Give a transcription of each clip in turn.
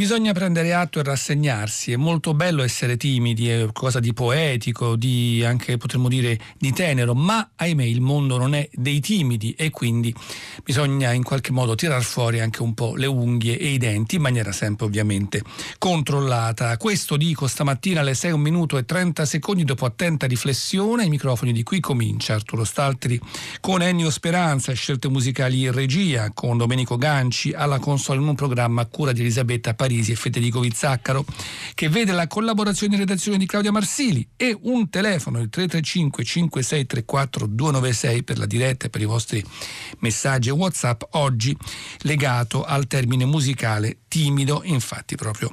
Bisogna prendere atto e rassegnarsi, è molto bello essere timidi, è qualcosa di poetico, di anche potremmo dire di tenero, ma ahimè il mondo non è dei timidi e quindi bisogna in qualche modo tirar fuori anche un po' le unghie e i denti in maniera sempre ovviamente controllata. Questo dico stamattina alle 6 un minuto e 30 secondi dopo attenta riflessione, ai microfoni di qui comincia Arturo Stalteri con Ennio Speranza, scelte musicali in regia, con Domenico Ganci alla console in un programma a cura di Elisabetta Parisi Parisi e Federico Vizzaccaro, che vede la collaborazione in redazione di Claudia Marsili e un telefono, il 335 5634 296 per la diretta e per i vostri messaggi e WhatsApp, oggi legato al termine musicale timido, infatti proprio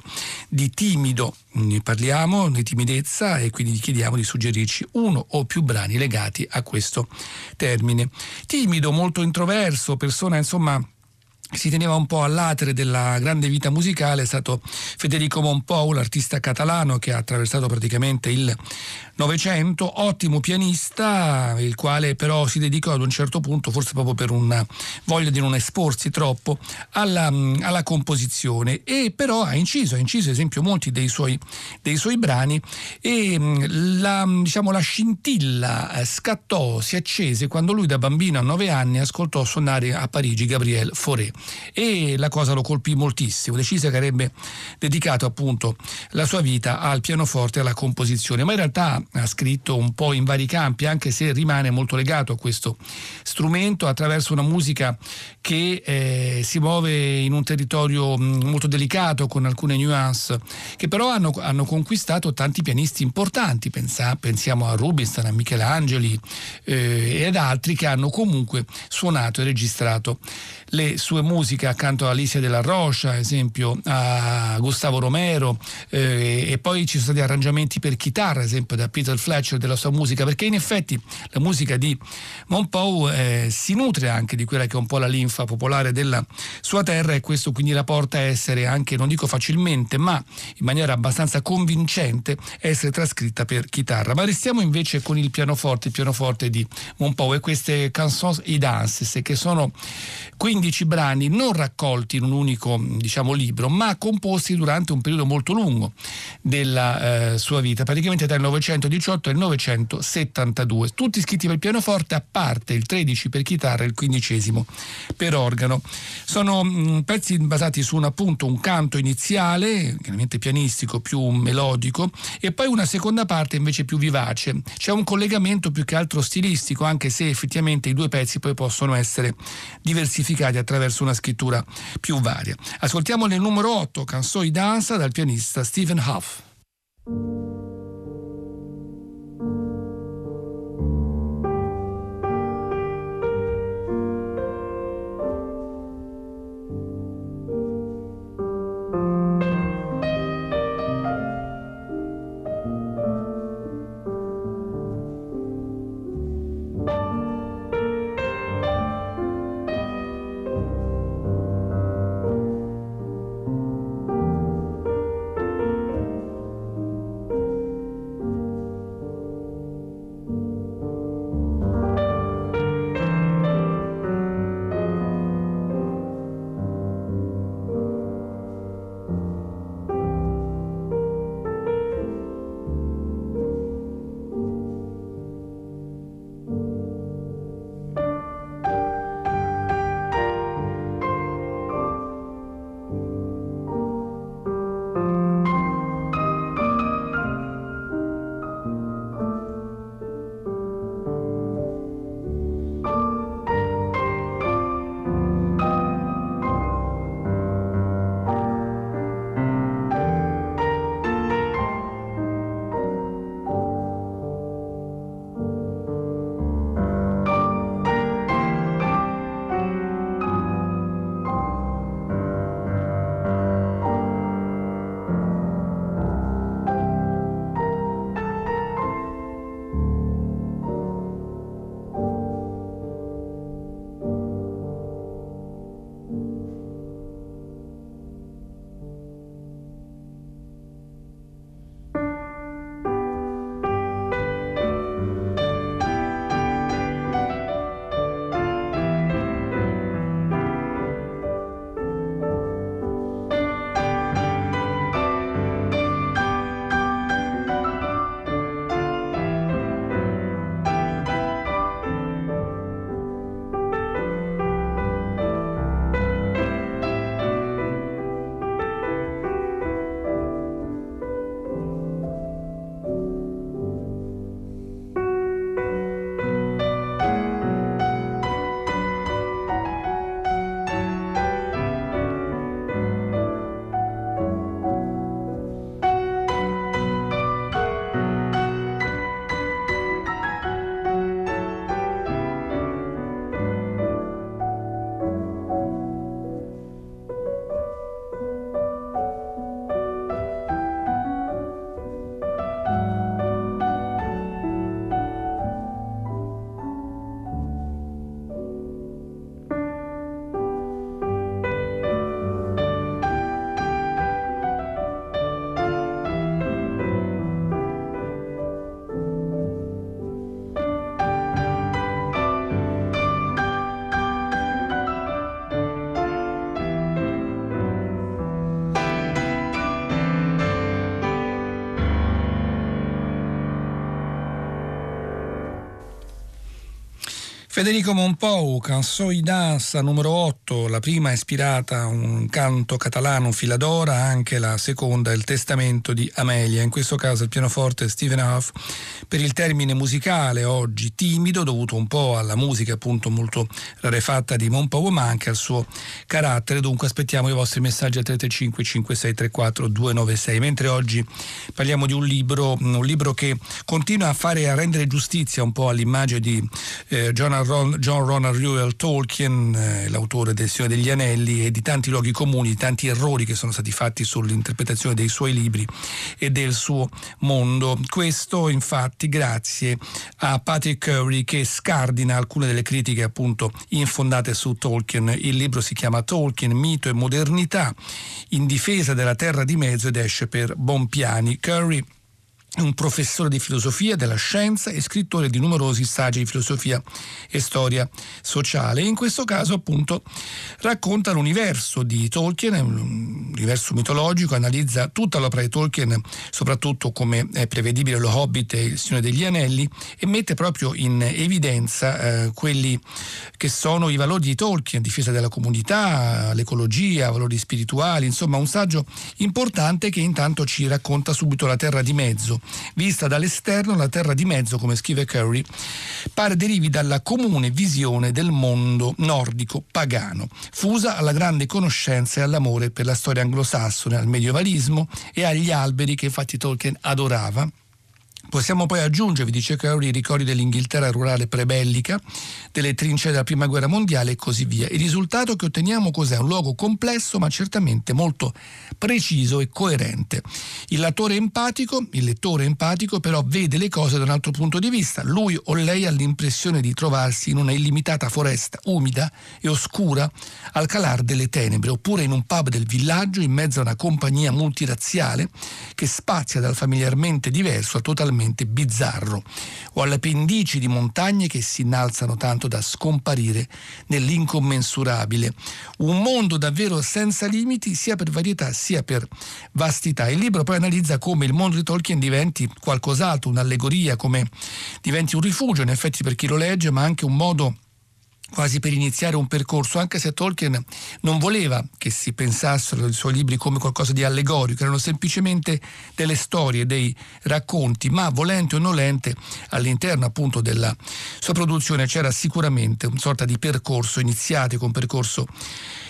di timido ne parliamo, di timidezza e quindi chiediamo di suggerirci uno o più brani legati a questo termine. Timido, molto introverso, persona insomma si teneva un po' all'atere della grande vita musicale è stato Federico Monpou, l'artista catalano che ha attraversato praticamente il Novecento, ottimo pianista, il quale però si dedicò ad un certo punto, forse proprio per una voglia di non esporsi troppo, alla, alla composizione. E però ha inciso, ha inciso ad esempio molti dei suoi, dei suoi brani. E la, diciamo, la scintilla eh, scattò, si accese quando lui da bambino a nove anni ascoltò suonare a Parigi Gabriel Fauré. E la cosa lo colpì moltissimo, decise che avrebbe dedicato appunto la sua vita al pianoforte e alla composizione, ma in realtà ha scritto un po' in vari campi, anche se rimane molto legato a questo strumento attraverso una musica che eh, si muove in un territorio mm, molto delicato con alcune nuance che però hanno, hanno conquistato tanti pianisti importanti, Pensa, pensiamo a Rubinstein, a Michelangeli eh, ed altri che hanno comunque suonato e registrato le sue musiche accanto a Alicia della Rocha, ad esempio a Gustavo Romero eh, e poi ci sono stati arrangiamenti per chitarra, ad esempio da Peter Fletcher della sua musica, perché in effetti la musica di Monpou eh, si nutre anche di quella che è un po' la linfa popolare della sua terra e questo quindi la porta a essere anche, non dico facilmente, ma in maniera abbastanza convincente, essere trascritta per chitarra. Ma restiamo invece con il pianoforte, il pianoforte di Monpou e queste canzons et danses che sono 15 brani non raccolti in un unico diciamo, libro, ma composti durante un periodo molto lungo della eh, sua vita, praticamente il 900 1918 e il 972, tutti scritti per pianoforte a parte il 13 per chitarra e il 15 per organo. Sono mh, mm, pezzi basati su un, appunto, un canto iniziale, chiaramente pianistico, più melodico, e poi una seconda parte invece più vivace. C'è un collegamento più che altro stilistico, anche se effettivamente i due pezzi poi possono essere diversificati attraverso una scrittura più varia. Ascoltiamo nel numero 8 Canzoi danza dal pianista Stephen Huff. Federico Monpou, Canzoi danza numero 8, la prima ispirata a un canto catalano Filadora, anche la seconda il testamento di Amelia, in questo caso il pianoforte Stephen Huff, per il termine musicale oggi timido, dovuto un po' alla musica appunto molto rarefatta di Monpou, ma anche al suo carattere, dunque aspettiamo i vostri messaggi al 335 5634 296, mentre oggi parliamo di un libro, un libro che continua a fare, a rendere giustizia un po' all'immagine di eh, John John Ronald Reuel Tolkien, eh, l'autore del Signore degli Anelli e di tanti luoghi comuni, tanti errori che sono stati fatti sull'interpretazione dei suoi libri e del suo mondo. Questo infatti grazie a Patrick Curry che scardina alcune delle critiche appunto infondate su Tolkien. Il libro si chiama Tolkien, mito e modernità in difesa della terra di mezzo ed esce per Bompiani. Curry un professore di filosofia della scienza e scrittore di numerosi saggi di filosofia e storia sociale. In questo caso, appunto, racconta l'universo di Tolkien, un universo mitologico, analizza tutta l'opera di Tolkien, soprattutto come è prevedibile lo Hobbit e il Signore degli Anelli, e mette proprio in evidenza eh, quelli che sono i valori di Tolkien, difesa della comunità, l'ecologia, valori spirituali, insomma un saggio importante che intanto ci racconta subito la terra di mezzo Vista dall'esterno, la terra di mezzo, come scrive Curry, pare derivi dalla comune visione del mondo nordico pagano, fusa alla grande conoscenza e all'amore per la storia anglosassone, al medievalismo e agli alberi che infatti Tolkien adorava Possiamo poi aggiungere, dice Curry, i ricordi dell'Inghilterra rurale prebellica, delle trincee della Prima Guerra Mondiale e così via. Il risultato che otteniamo cos'è? Un luogo complesso ma certamente molto preciso e coerente. Il lettore empatico, il lettore empatico però vede le cose da un altro punto di vista. Lui o lei ha l'impressione di trovarsi in una illimitata foresta umida e oscura al calar delle tenebre, oppure in un pub del villaggio in mezzo a una compagnia multirazziale che spazia dal familiarmente diverso al totalmente totalmente bizzarro, o alle pendici di montagne che si innalzano tanto da scomparire nell'incommensurabile. Un mondo davvero senza limiti sia per varietà sia per vastità. Il libro poi analizza come il mondo di Tolkien diventi qualcos'altro, un'allegoria, come diventi un rifugio in effetti per chi lo legge, ma anche un modo quasi per iniziare un percorso, anche se Tolkien non voleva che si pensassero ai suoi libri come qualcosa di allegorico, erano semplicemente delle storie, dei racconti, ma volente o nolente all'interno appunto della sua produzione c'era sicuramente una sorta di percorso iniziatico, un percorso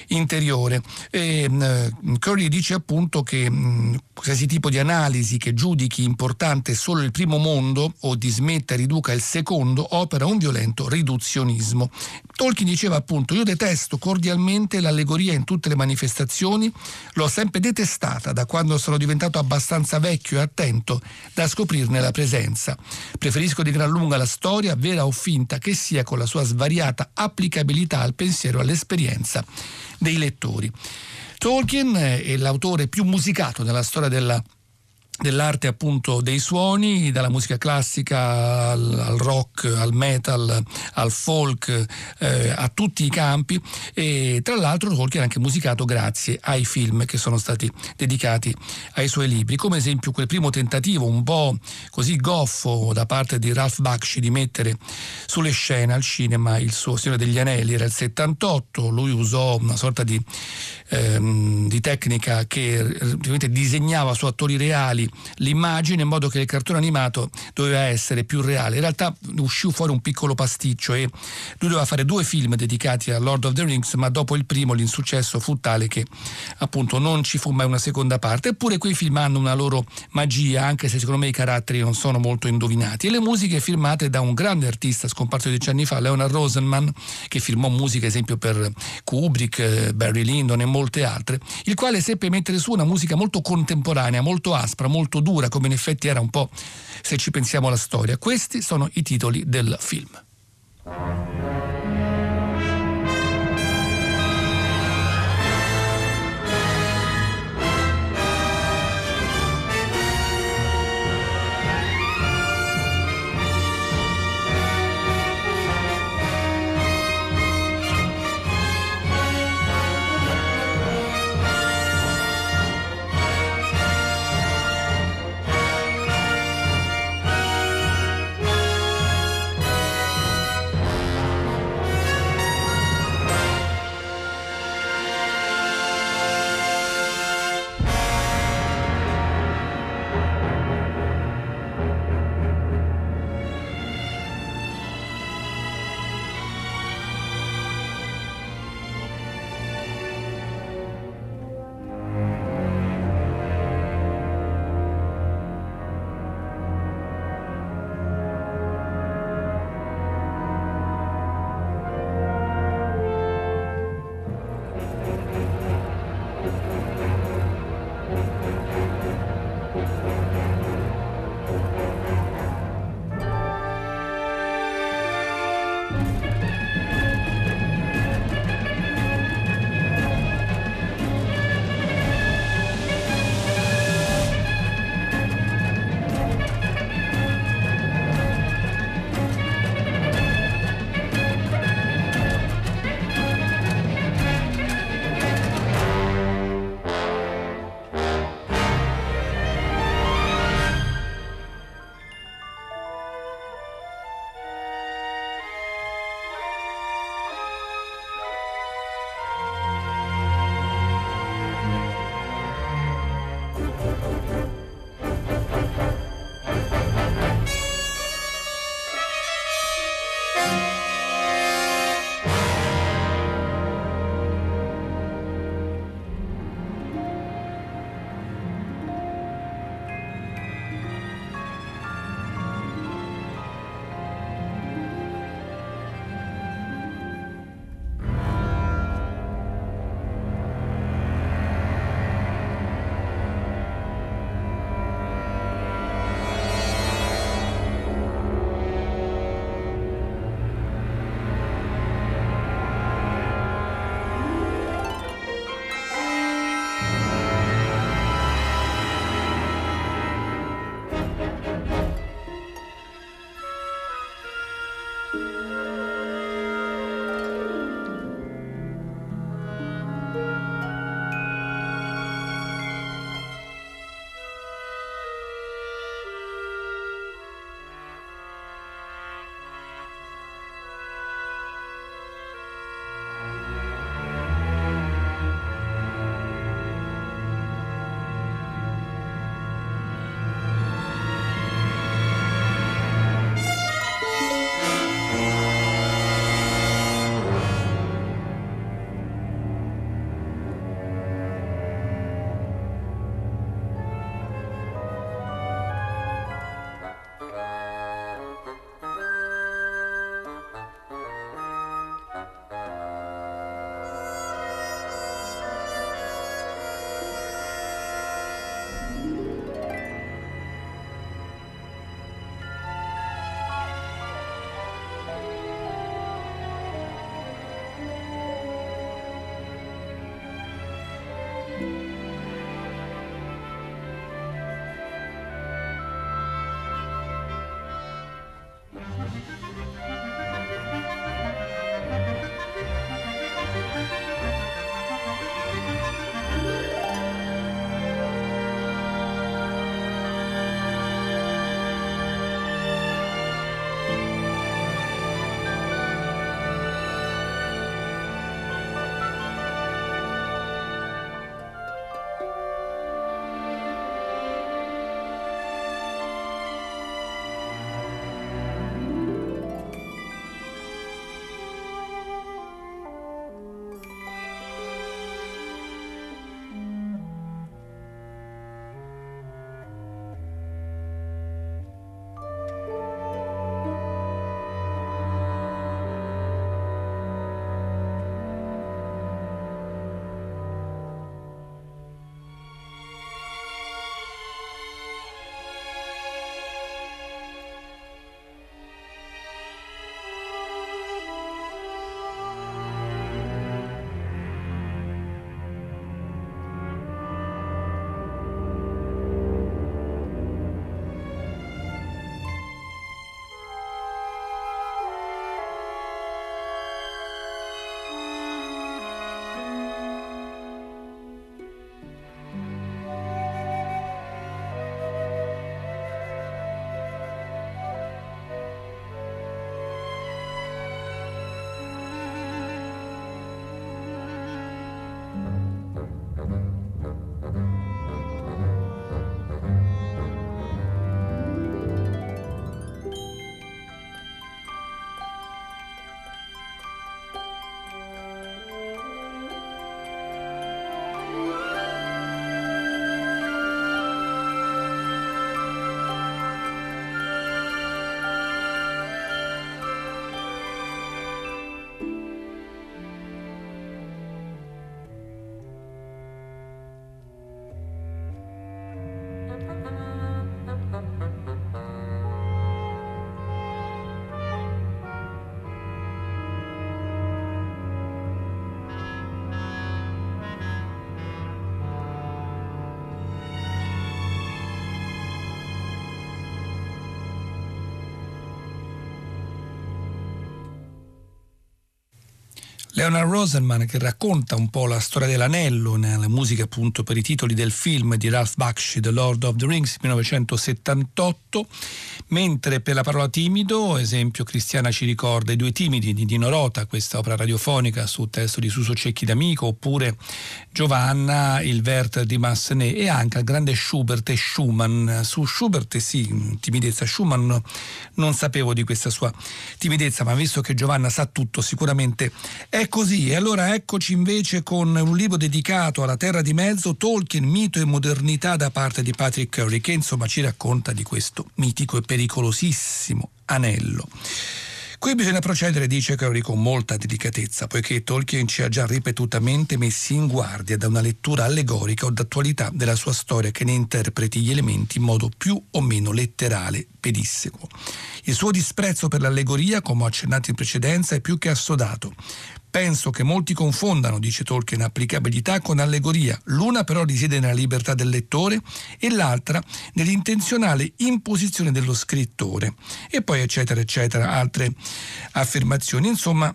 interiore. E, uh, Curry dice appunto che um, qualsiasi tipo di analisi che giudichi importante solo il primo mondo o dismetta e riduca il secondo opera un violento riduzionismo. Tolkien diceva appunto io detesto cordialmente l'allegoria in tutte le manifestazioni, l'ho sempre detestata da quando sono diventato abbastanza vecchio e attento da scoprirne la presenza. Preferisco di gran lunga la storia, vera o finta che sia, con la sua svariata applicabilità al pensiero e all'esperienza dei lettori. Tolkien è l'autore più musicato nella storia della dell'arte appunto dei suoni, dalla musica classica al, al rock, al metal, al folk, eh, a tutti i campi. E tra l'altro Tolkien ha anche musicato grazie ai film che sono stati dedicati ai suoi libri, come esempio quel primo tentativo un po' così goffo da parte di Ralph Bakshi di mettere sulle scene al cinema il suo Signore degli Anelli, era il 78, lui usò una sorta di, ehm, di tecnica che eh, disegnava su attori reali l'immagine in modo che il cartone animato doveva essere più reale. In realtà uscì fuori un piccolo pasticcio e lui doveva fare due film dedicati a Lord of the Rings, ma dopo il primo l'insuccesso fu tale che appunto non ci fu mai una seconda parte. Eppure quei film hanno una loro magia, anche se secondo me i caratteri non sono molto indovinati. E le musiche firmate da un grande artista scomparso dieci anni fa, Leonard Rosenman, che firmò musica esempio per Kubrick, Barry Lyndon e molte altre, il quale seppe mettere su una musica molto contemporanea, molto aspra, molto dura, come in effetti era un po' se ci pensiamo alla storia. Questi sono i titoli del film. Leonard Rosenman che racconta un po' la storia dell'anello nella musica appunto per i titoli del film di Ralph Bakshi, The Lord of the Rings 1978, mentre per la parola timido, esempio Cristiana ci ricorda I due timidi di Dino Rota, questa opera radiofonica su testo di Suso Cecchi d'Amico, oppure Giovanna, il Werther di Massenet e anche il grande Schubert e Schumann. Su Schubert sì, timidezza, Schumann non sapevo di questa sua timidezza, ma visto che Giovanna sa tutto sicuramente è così. E allora eccoci invece con un libro dedicato alla terra di mezzo, Tolkien, mito e modernità da parte di Patrick Curry, che insomma ci racconta di questo mitico e pericolosissimo anello. Qui bisogna procedere, dice Crowley, con molta delicatezza, poiché Tolkien ci ha già ripetutamente messi in guardia da una lettura allegorica o d'attualità della sua storia che ne interpreti gli elementi in modo più o meno letterale, pedissequo. Il suo disprezzo per l'allegoria, come ho accennato in precedenza, è più che assodato. Penso che molti confondano, dice Tolkien, applicabilità con allegoria. L'una però risiede nella libertà del lettore e l'altra nell'intenzionale imposizione dello scrittore. E poi eccetera eccetera, altre affermazioni. Insomma,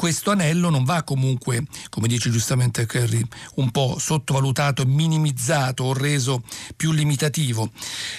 questo anello non va comunque, come dice giustamente Kerry, un po' sottovalutato, minimizzato o reso più limitativo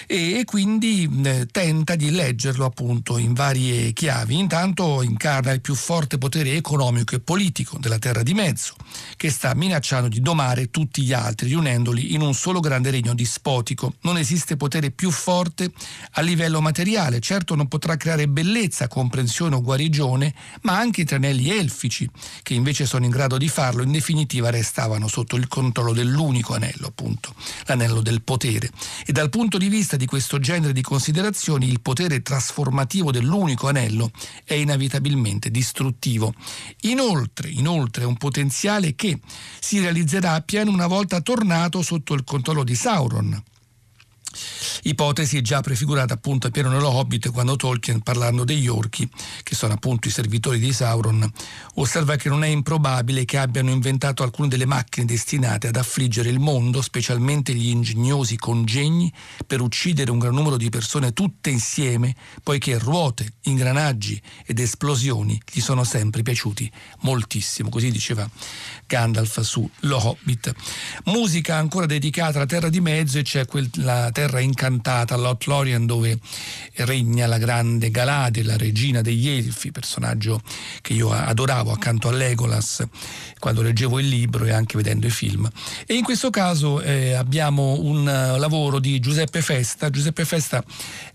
e, e quindi eh, tenta di leggerlo appunto in varie chiavi. Intanto incarna il più forte potere economico e politico della Terra di Mezzo, che sta minacciando di domare tutti gli altri, riunendoli in un solo grande regno dispotico. Non esiste potere più forte a livello materiale, certo non potrà creare bellezza, comprensione o guarigione, ma anche i tranelli elfi elfici, che invece sono in grado di farlo, in definitiva restavano sotto il controllo dell'unico anello, appunto, l'anello del potere. E dal punto di vista di questo genere di considerazioni, il potere trasformativo dell'unico anello è inevitabilmente distruttivo. Inoltre, inoltre è un potenziale che si realizzerà appieno una volta tornato sotto il controllo di Sauron ipotesi già prefigurata appunto a pieno nello Hobbit quando Tolkien, parlando degli orchi, che sono appunto i servitori di Sauron, osserva che non è improbabile che abbiano inventato alcune delle macchine destinate ad affliggere il mondo, specialmente gli ingegnosi congegni, per uccidere un gran numero di persone tutte insieme, poiché ruote, ingranaggi ed esplosioni gli sono sempre piaciuti moltissimo. Così diceva Gandalf su Lo Hobbit. Musica ancora dedicata alla Terra di Mezzo e c'è quella terra incantata, Lothlorien, dove regna la grande Galadriel, la regina degli Elfi, personaggio che io adoravo accanto a Legolas quando leggevo il libro e anche vedendo i film. E in questo caso eh, abbiamo un uh, lavoro di Giuseppe Festa. Giuseppe Festa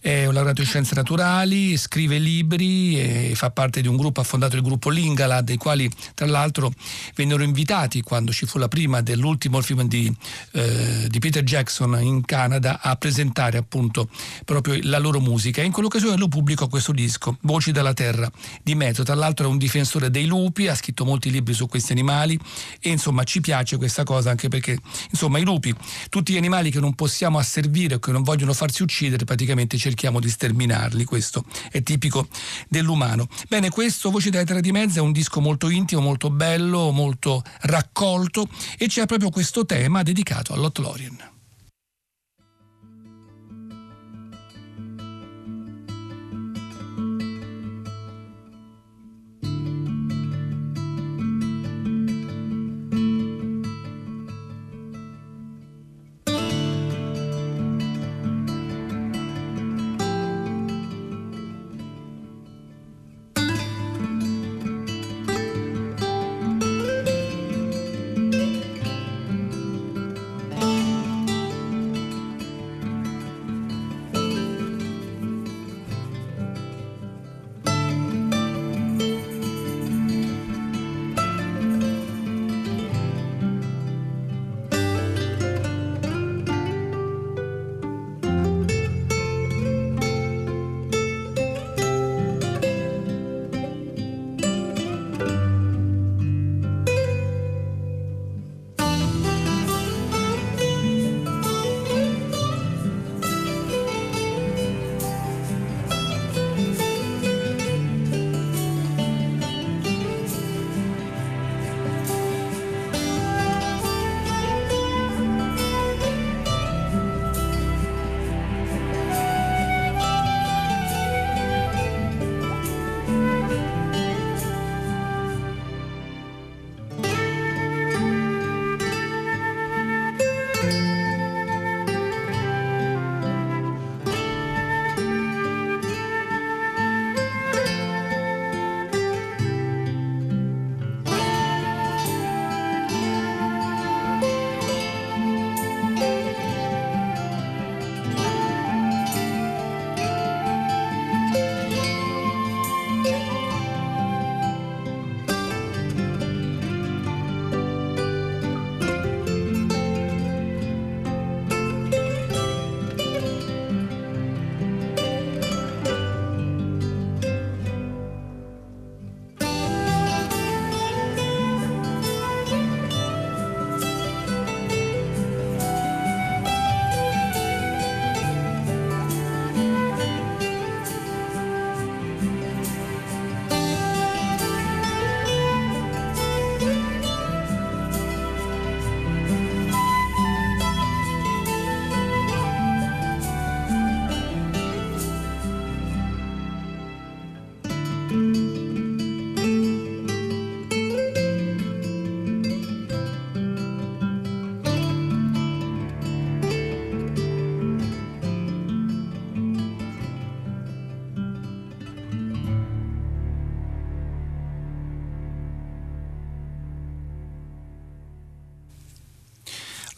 è un laureato in scienze naturali, scrive libri e fa parte di un gruppo, ha fondato il gruppo Lingala, dei quali tra l'altro vennero invitati quando ci fu la prima dell'ultimo film di, eh, di, Peter Jackson in Canada a presentare appunto proprio la loro musica e in quell'occasione lui pubblicò questo disco, Voci dalla Terra di Mezzo, tra l'altro è un difensore dei lupi, ha scritto molti libri su questi animali e insomma ci piace questa cosa anche perché insomma i lupi, tutti gli animali che non possiamo asservire o che non vogliono farsi uccidere praticamente cerchiamo di sterminarli, questo è tipico dell'umano. Bene, questo Voci dalla Terra di Mezzo è un disco molto intimo, molto bello, molto raccolto e c'è proprio questo tema dedicato all'Otlorien.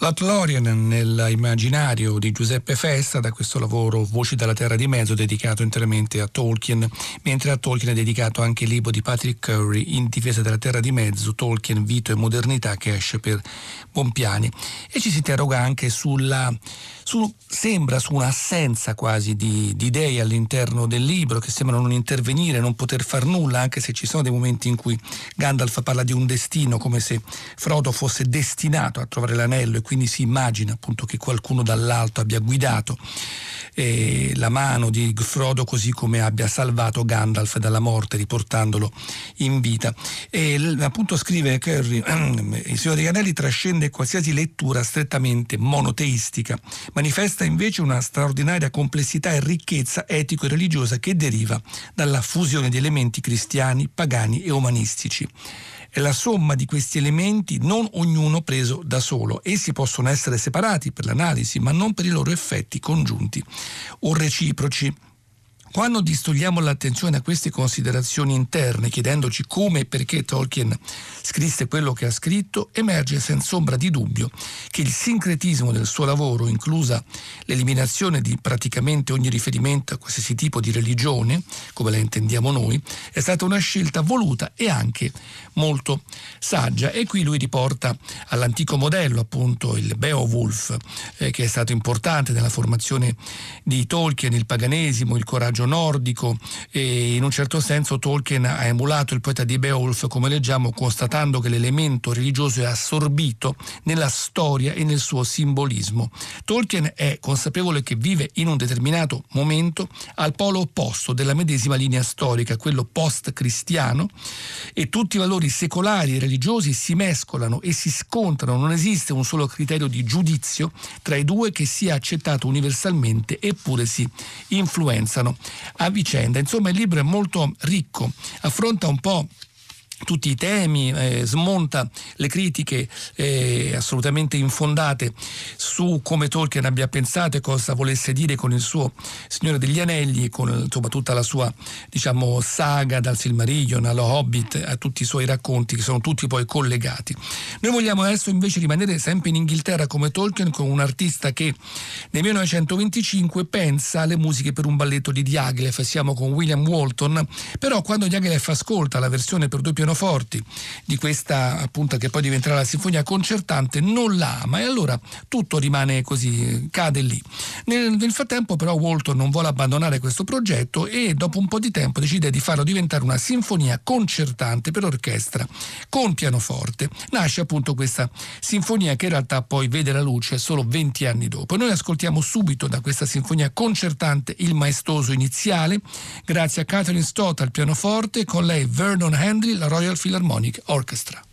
L'Otlorian nell'immaginario di Giuseppe Festa da questo lavoro Voci dalla Terra di Mezzo dedicato interamente a Tolkien, mentre a Tolkien è dedicato anche il libro di Patrick Curry In difesa della Terra di Mezzo, Tolkien, Vito e Modernità che esce per Bompiani. E ci si interroga anche sulla su, sembra su un'assenza quasi di, di idee all'interno del libro che sembrano non intervenire, non poter far nulla, anche se ci sono dei momenti in cui Gandalf parla di un destino come se Frodo fosse destinato a trovare l'anello e quindi si immagina appunto che qualcuno dall'alto abbia guidato eh, la mano di Frodo così come abbia salvato Gandalf dalla morte riportandolo in vita. E appunto scrive Curry, il Signore degli Anelli trascende qualsiasi lettura strettamente monoteistica, manifesta invece una straordinaria complessità e ricchezza etico e religiosa che deriva dalla fusione di elementi cristiani, pagani e umanistici è la somma di questi elementi, non ognuno preso da solo. Essi possono essere separati per l'analisi, ma non per i loro effetti congiunti o reciproci. Quando distogliamo l'attenzione da queste considerazioni interne, chiedendoci come e perché Tolkien scrisse quello che ha scritto, emerge senza ombra di dubbio che il sincretismo del suo lavoro, inclusa l'eliminazione di praticamente ogni riferimento a qualsiasi tipo di religione, come la intendiamo noi, è stata una scelta voluta e anche molto saggia. E qui lui riporta all'antico modello, appunto il Beowulf, eh, che è stato importante nella formazione di Tolkien, il paganesimo, il coraggio linguaggio nordico e in un certo senso Tolkien ha emulato il poeta di Beowulf come leggiamo constatando che l'elemento religioso è assorbito nella storia e nel suo simbolismo. Tolkien è consapevole che vive in un determinato momento al polo opposto della medesima linea storica, quello post-cristiano e tutti i valori secolari e religiosi si mescolano e si scontrano, non esiste un solo criterio di giudizio tra i due che sia accettato universalmente eppure si influenzano a vicenda. Insomma il libro è molto ricco, affronta un po' tutti i temi, eh, smonta le critiche eh, assolutamente infondate su come Tolkien abbia pensato e cosa volesse dire con il suo Signore degli Anelli con insomma, tutta la sua diciamo, saga dal Silmarillion allo Hobbit a tutti i suoi racconti che sono tutti poi collegati. Noi vogliamo adesso invece rimanere sempre in Inghilterra come Tolkien con un artista che nel 1925 pensa alle musiche per un balletto di Diaghilev, siamo con William Walton, però quando Diaghilev ascolta la versione per due pianoforti di questa appunto che poi diventerà la sinfonia concertante non la ama e allora tutto rimane così, cade lì. Nel, nel frattempo però Walton non vuole abbandonare questo progetto e dopo un po' di tempo decide di farlo diventare una sinfonia concertante per orchestra con pianoforte. Nasce appunto questa sinfonia che in realtà poi vede la luce solo 20 anni dopo. Noi ascoltiamo subito da questa sinfonia concertante il maestoso iniziale, grazie a Catherine Stott al pianoforte, con lei Vernon Hendry, la Royal Philharmonic Orchestra.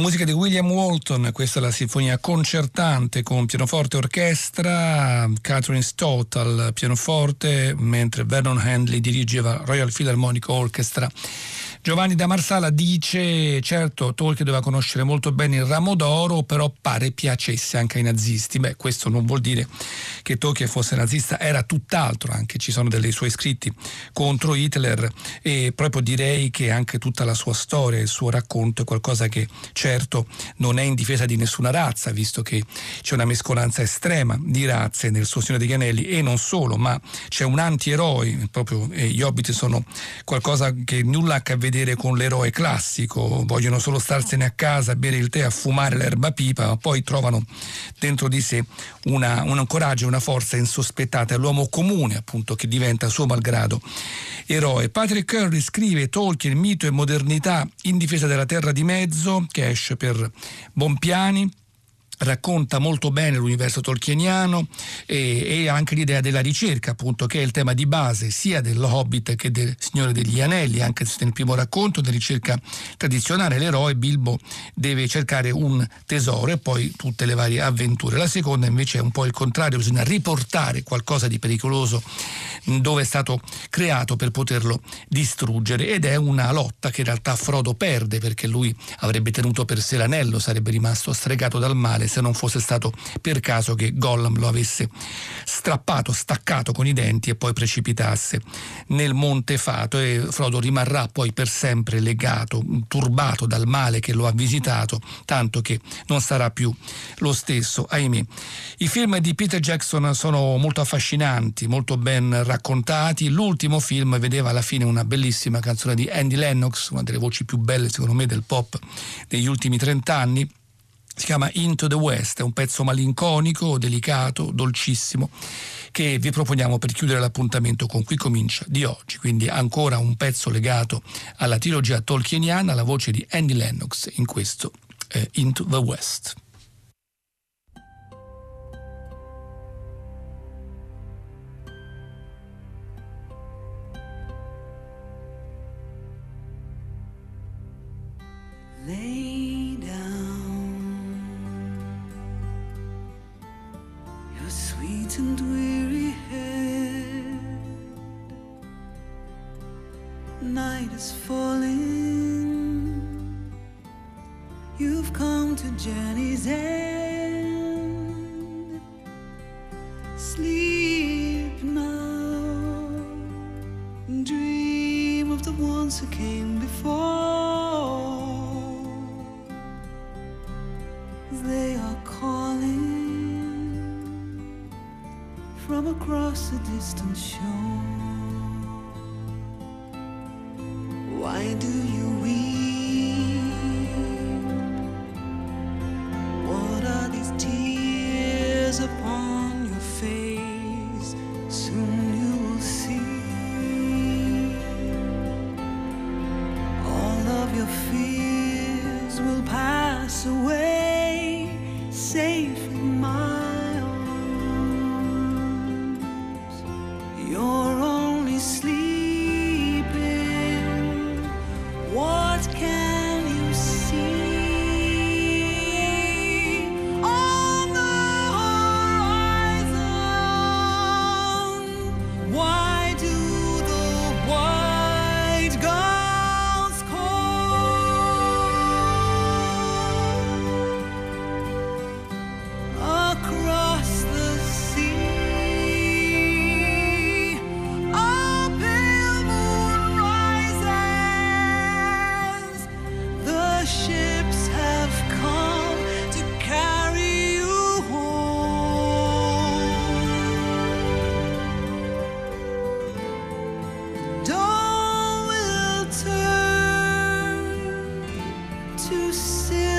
Musica di William Walton, questa è la sinfonia concertante con pianoforte e orchestra, Catherine Stott al pianoforte, mentre Vernon Handley dirigeva Royal Philharmonic Orchestra Giovanni da Marsala dice certo Tolkien doveva conoscere molto bene il ramo d'oro però pare piacesse anche ai nazisti. Beh questo non vuol dire che Tolkien fosse nazista era tutt'altro anche ci sono dei suoi scritti contro Hitler e proprio direi che anche tutta la sua storia il suo racconto è qualcosa che certo non è in difesa di nessuna razza visto che c'è una mescolanza estrema di razze nel suo Signore degli Anelli e non solo ma c'è un antieroe proprio eh, gli Hobbit sono qualcosa che nulla ha a che vedere vedere con l'eroe classico, vogliono solo starsene a casa, bere il tè, a fumare l'erba pipa, ma poi trovano dentro di sé una, un coraggio una forza insospettata, l'uomo comune appunto che diventa suo malgrado eroe. Patrick Curry scrive Tolkien, mito e modernità in difesa della terra di mezzo, che esce per Bompiani racconta molto bene l'universo tolkieniano e, e, anche l'idea della ricerca, appunto, che è il tema di base sia dello Hobbit che del Signore degli Anelli, anche se nel primo racconto della ricerca tradizionale l'eroe Bilbo deve cercare un tesoro e poi tutte le varie avventure. La seconda invece è un po' il contrario, bisogna riportare qualcosa di pericoloso dove è stato creato per poterlo distruggere ed è una lotta che in realtà Frodo perde perché lui avrebbe tenuto per sé l'anello, sarebbe rimasto stregato dal male se non fosse stato per caso che Gollum lo avesse strappato, staccato con i denti e poi precipitasse nel Monte Fato e Frodo rimarrà poi per sempre legato, turbato dal male che lo ha visitato, tanto che non sarà più lo stesso, ahimè. I film di Peter Jackson sono molto affascinanti, molto ben raccontati. L'ultimo film vedeva alla fine una bellissima canzone di Andy Lennox, una delle voci più belle secondo me del pop degli ultimi trent'anni si chiama Into the West, è un pezzo malinconico, delicato, dolcissimo che vi proponiamo per chiudere l'appuntamento con Qui comincia di oggi, quindi ancora un pezzo legato alla trilogia tolkieniana, la voce di Andy Lennox in questo eh, Into the West. And weary head. Night is falling. You've come to Jenny's end. Sleep now. Dream of the ones who came before. They are calling from across a distant shore. Why do you? to see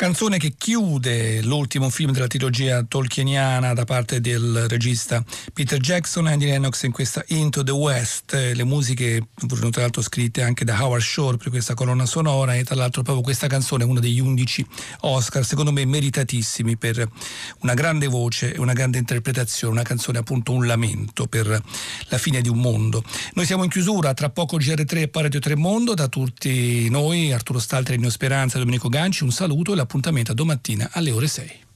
Canzone che chiude l'ultimo film della trilogia tolkieniana da parte del regista Peter Jackson e Andy Lennox in questa Into the West. Le musiche furono tra l'altro scritte anche da Howard Shore per questa colonna sonora e tra l'altro proprio questa canzone è uno degli undici Oscar, secondo me meritatissimi per una grande voce e una grande interpretazione, una canzone appunto un lamento per la fine di un mondo. Noi siamo in chiusura, tra poco GR3 e Pareto 3 Mondo, da tutti noi, Arturo Staltri, Nino Speranza, Domenico Ganci, un saluto e la appuntamento a domattina alle ore 6.